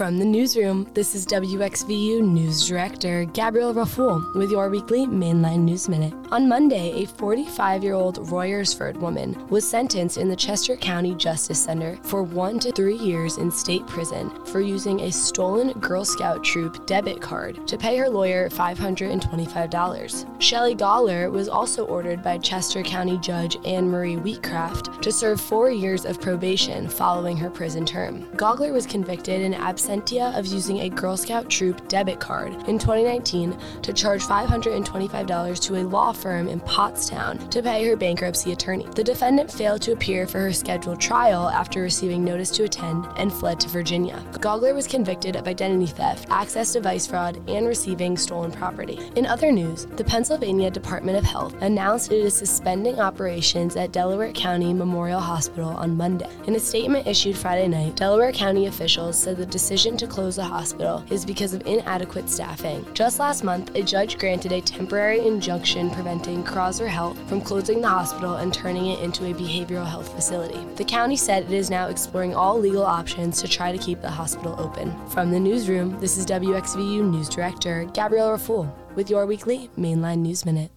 From the newsroom, this is WXVU News Director Gabrielle Raful with your weekly Mainline News Minute. On Monday, a 45 year old Royersford woman was sentenced in the Chester County Justice Center for one to three years in state prison for using a stolen Girl Scout troop debit card to pay her lawyer $525. Shelley Gawler was also ordered by Chester County Judge Anne Marie Wheatcraft to serve four years of probation following her prison term. Gawler was convicted in of using a Girl Scout troop debit card in 2019 to charge $525 to a law firm in Pottstown to pay her bankruptcy attorney. The defendant failed to appear for her scheduled trial after receiving notice to attend and fled to Virginia. Gawler was convicted of identity theft, access device fraud, and receiving stolen property. In other news, the Pennsylvania Department of Health announced it is suspending operations at Delaware County Memorial Hospital on Monday. In a statement issued Friday night, Delaware County officials said the decision to close the hospital is because of inadequate staffing. Just last month, a judge granted a temporary injunction preventing Crozer Health from closing the hospital and turning it into a behavioral health facility. The county said it is now exploring all legal options to try to keep the hospital open. From the newsroom, this is WXVU News Director Gabrielle Raful with your weekly Mainline News Minute.